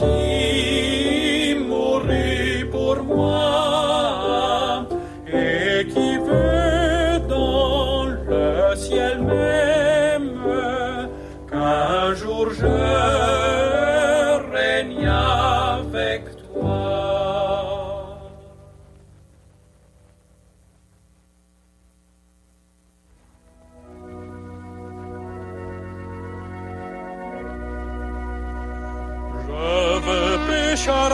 Jesus.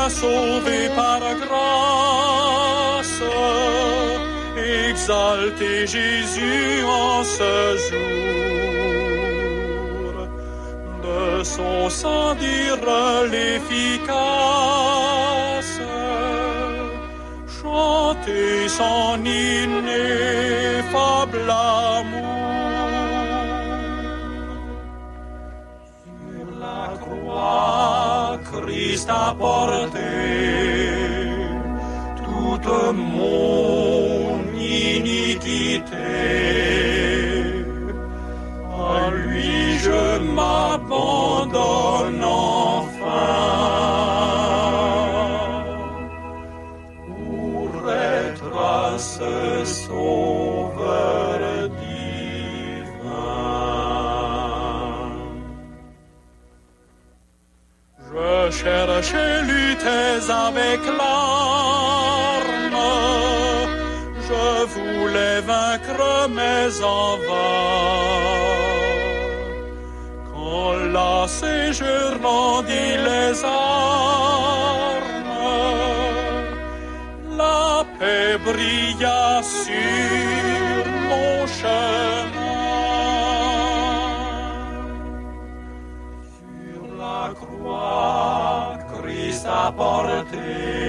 Sauver par grâce, exalter Jésus en ce jour. De son sang dire chanter son ineffable Christ a toute mon iniquité. À lui je m'abandonne enfin pour être à ce sauveur cherchais, lutter avec l'arme. Je voulais vaincre mes en vain. Quand lassé je rendis les armes, la paix brilla a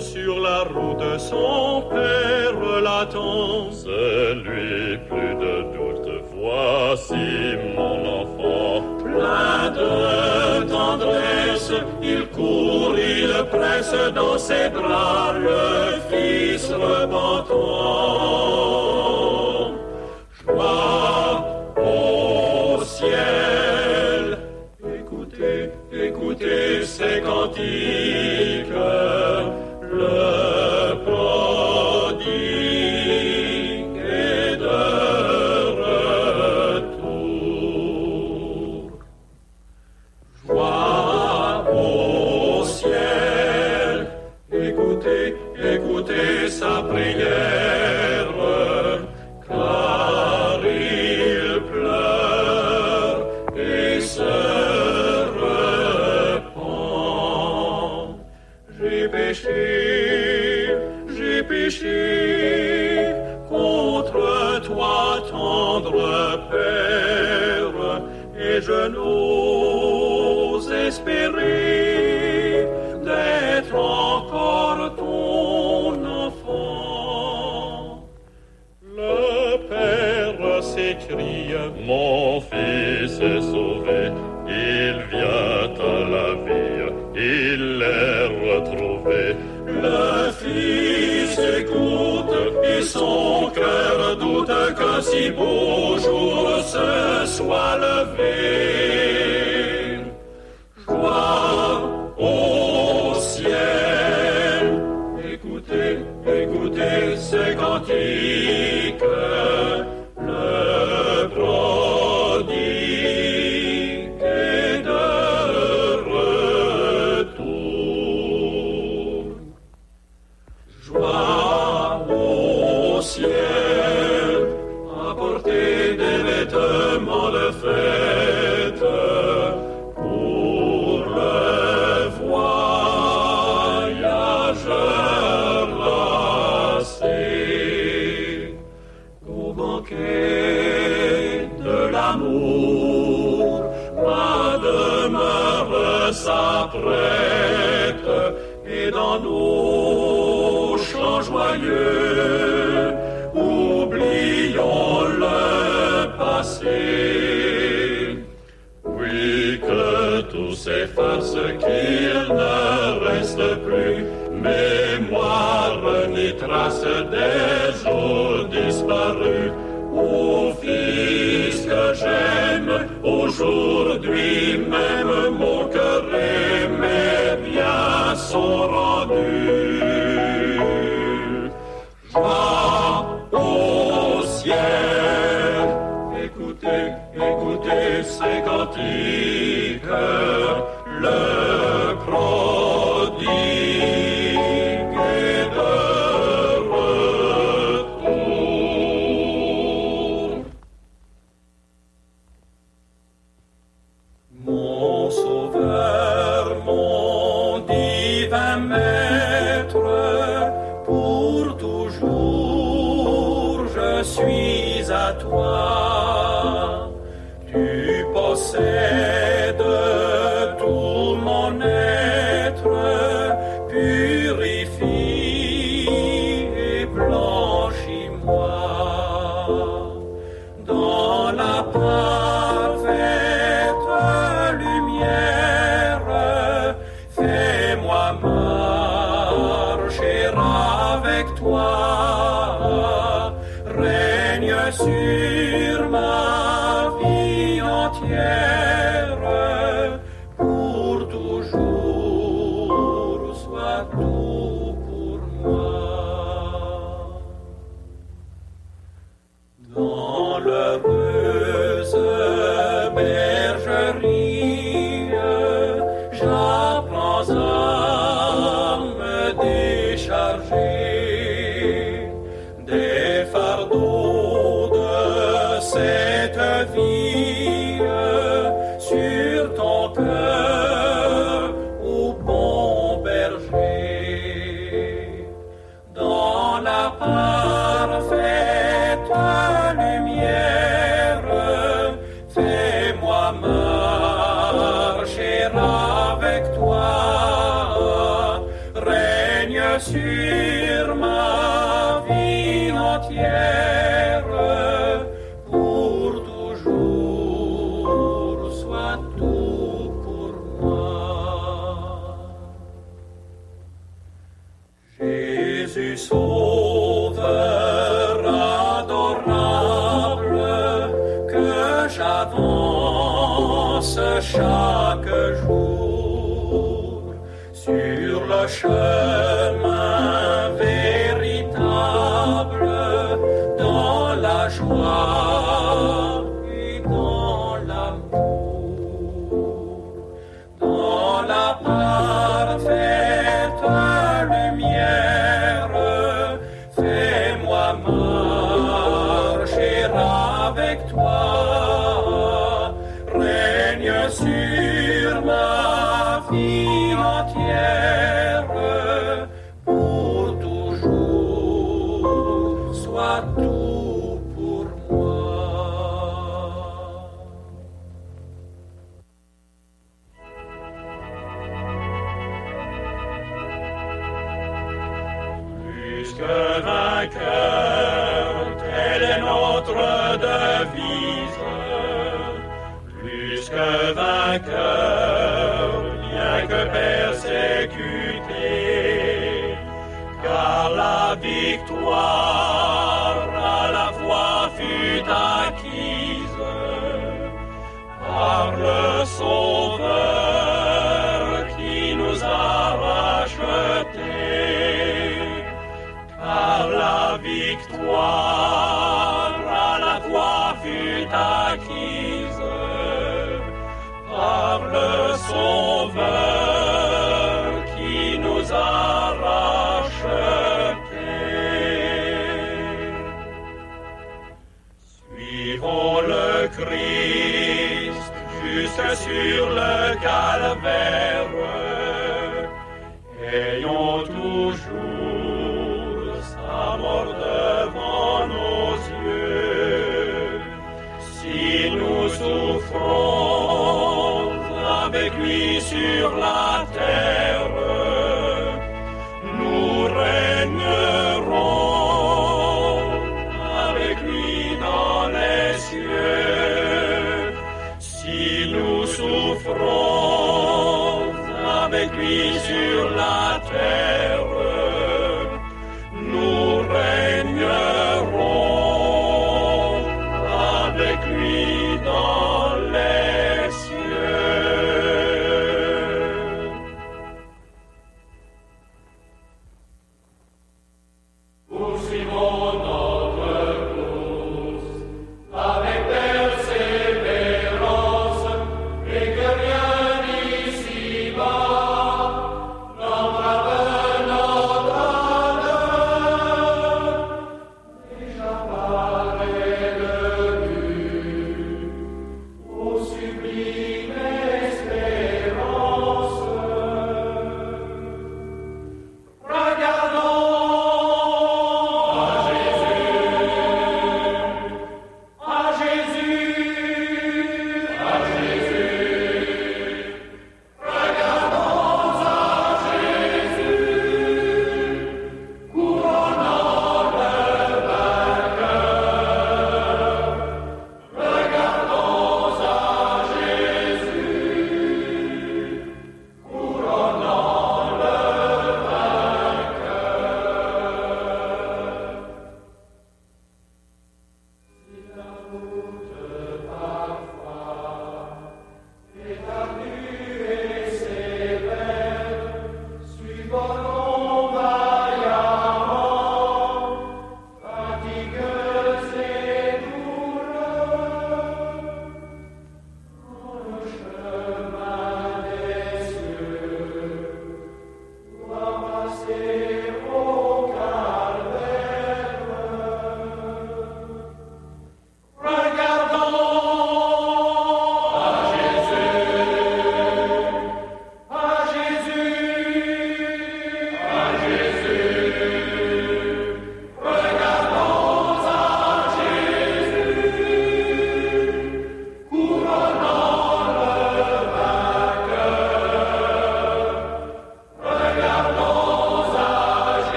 Sur la route, son père l'attend. Celui plus de doute, voici mon enfant. Plein de tendresse, il court, il presse dans ses bras le fils repentant. péché, j'ai péché contre toi, tendre Père, et je n'ose espérer d'être encore ton enfant. Le Père s'écrie, mon fils est. et son cœur doute que si beau jour se soit levé. up. chaque jour sur la chaîne. Whoa! Sur le calvaire. Lui sur la terre,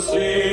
sang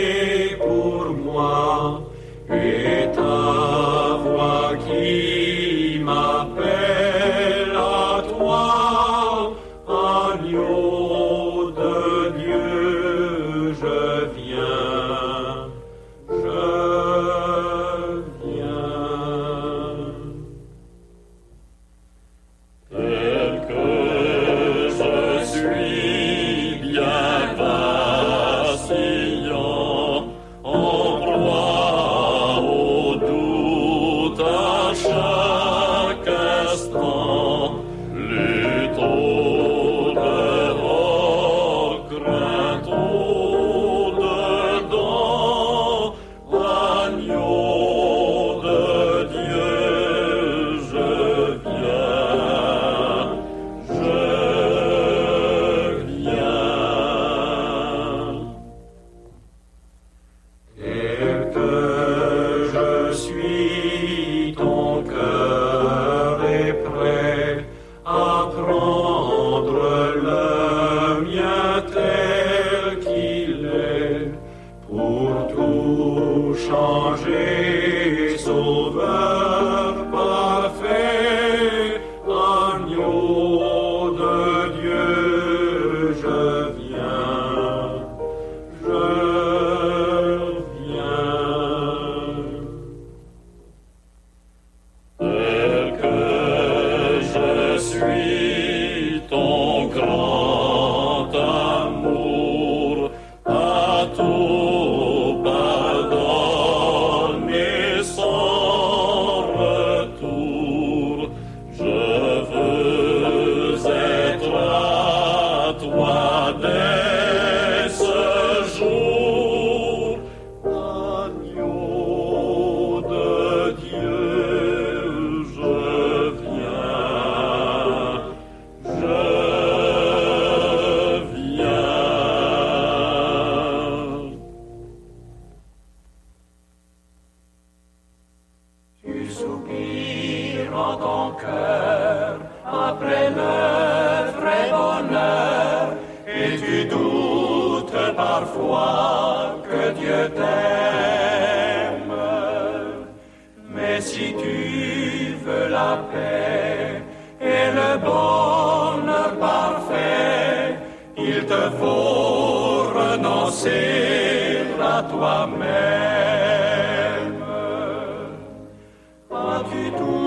tu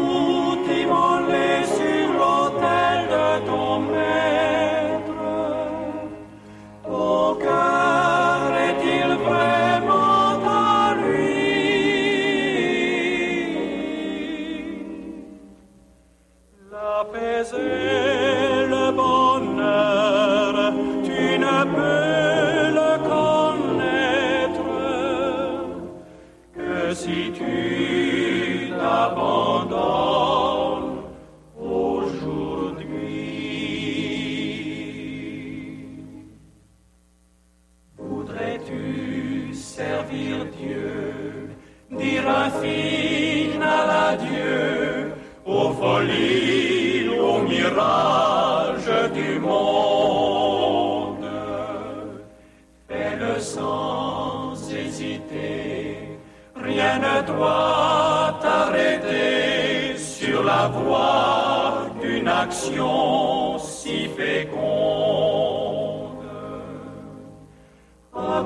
ne doit t'arrêter sur la voie d'une action si féconde.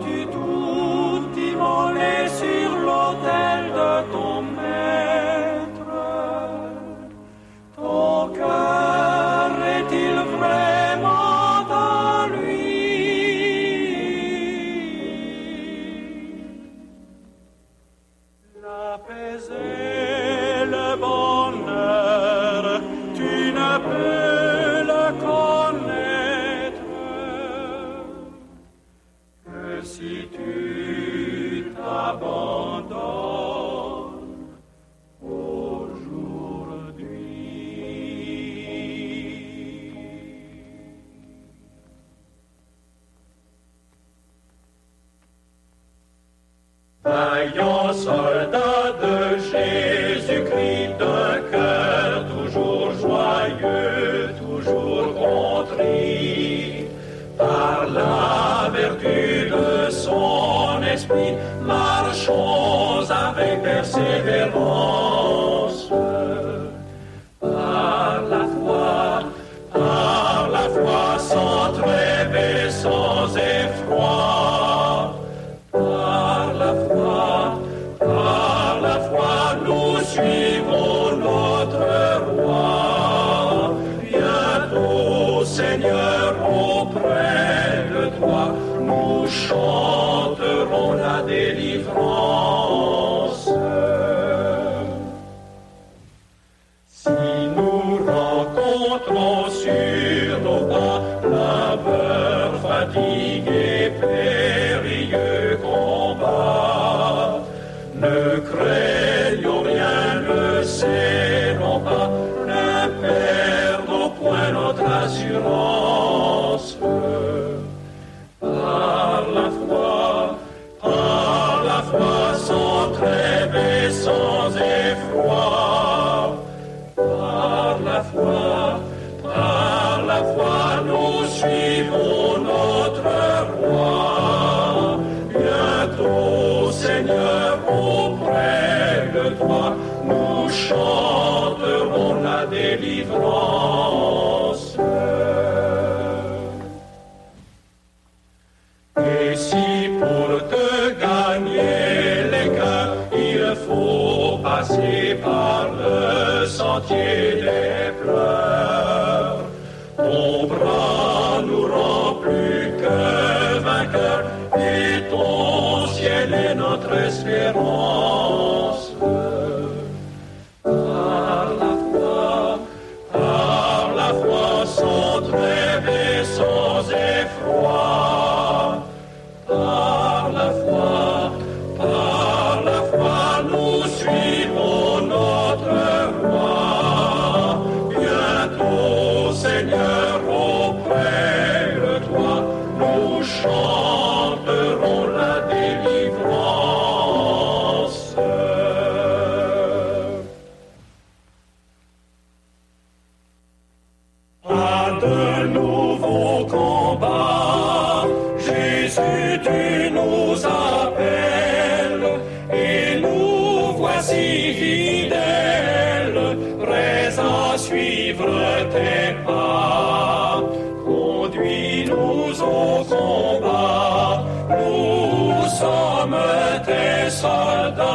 Tu touches The your sword, He gave. chanteront la délivrance. Et si pour te gagner les cœurs, il faut passer par le sentier des pleurs, ton bras nous rend plus que vainqueurs et ton ciel est notre espérance. suivre tes pas. Conduis-nous au combat, nous sommes tes soldats.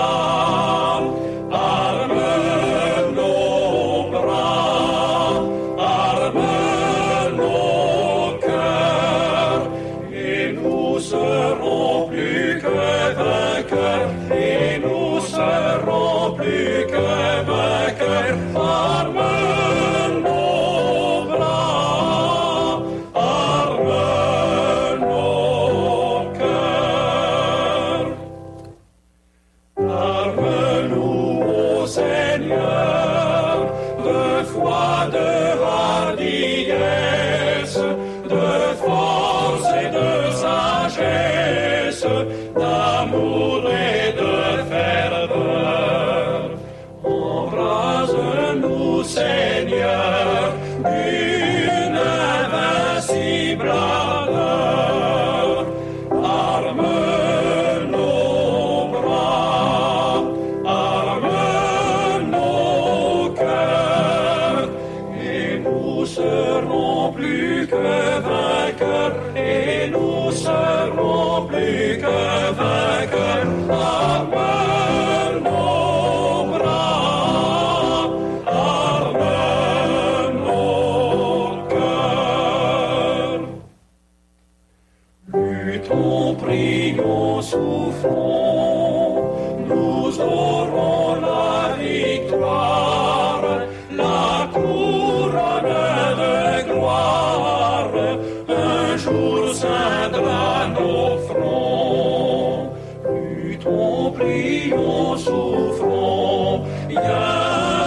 ton pli, souffrant. souffrons.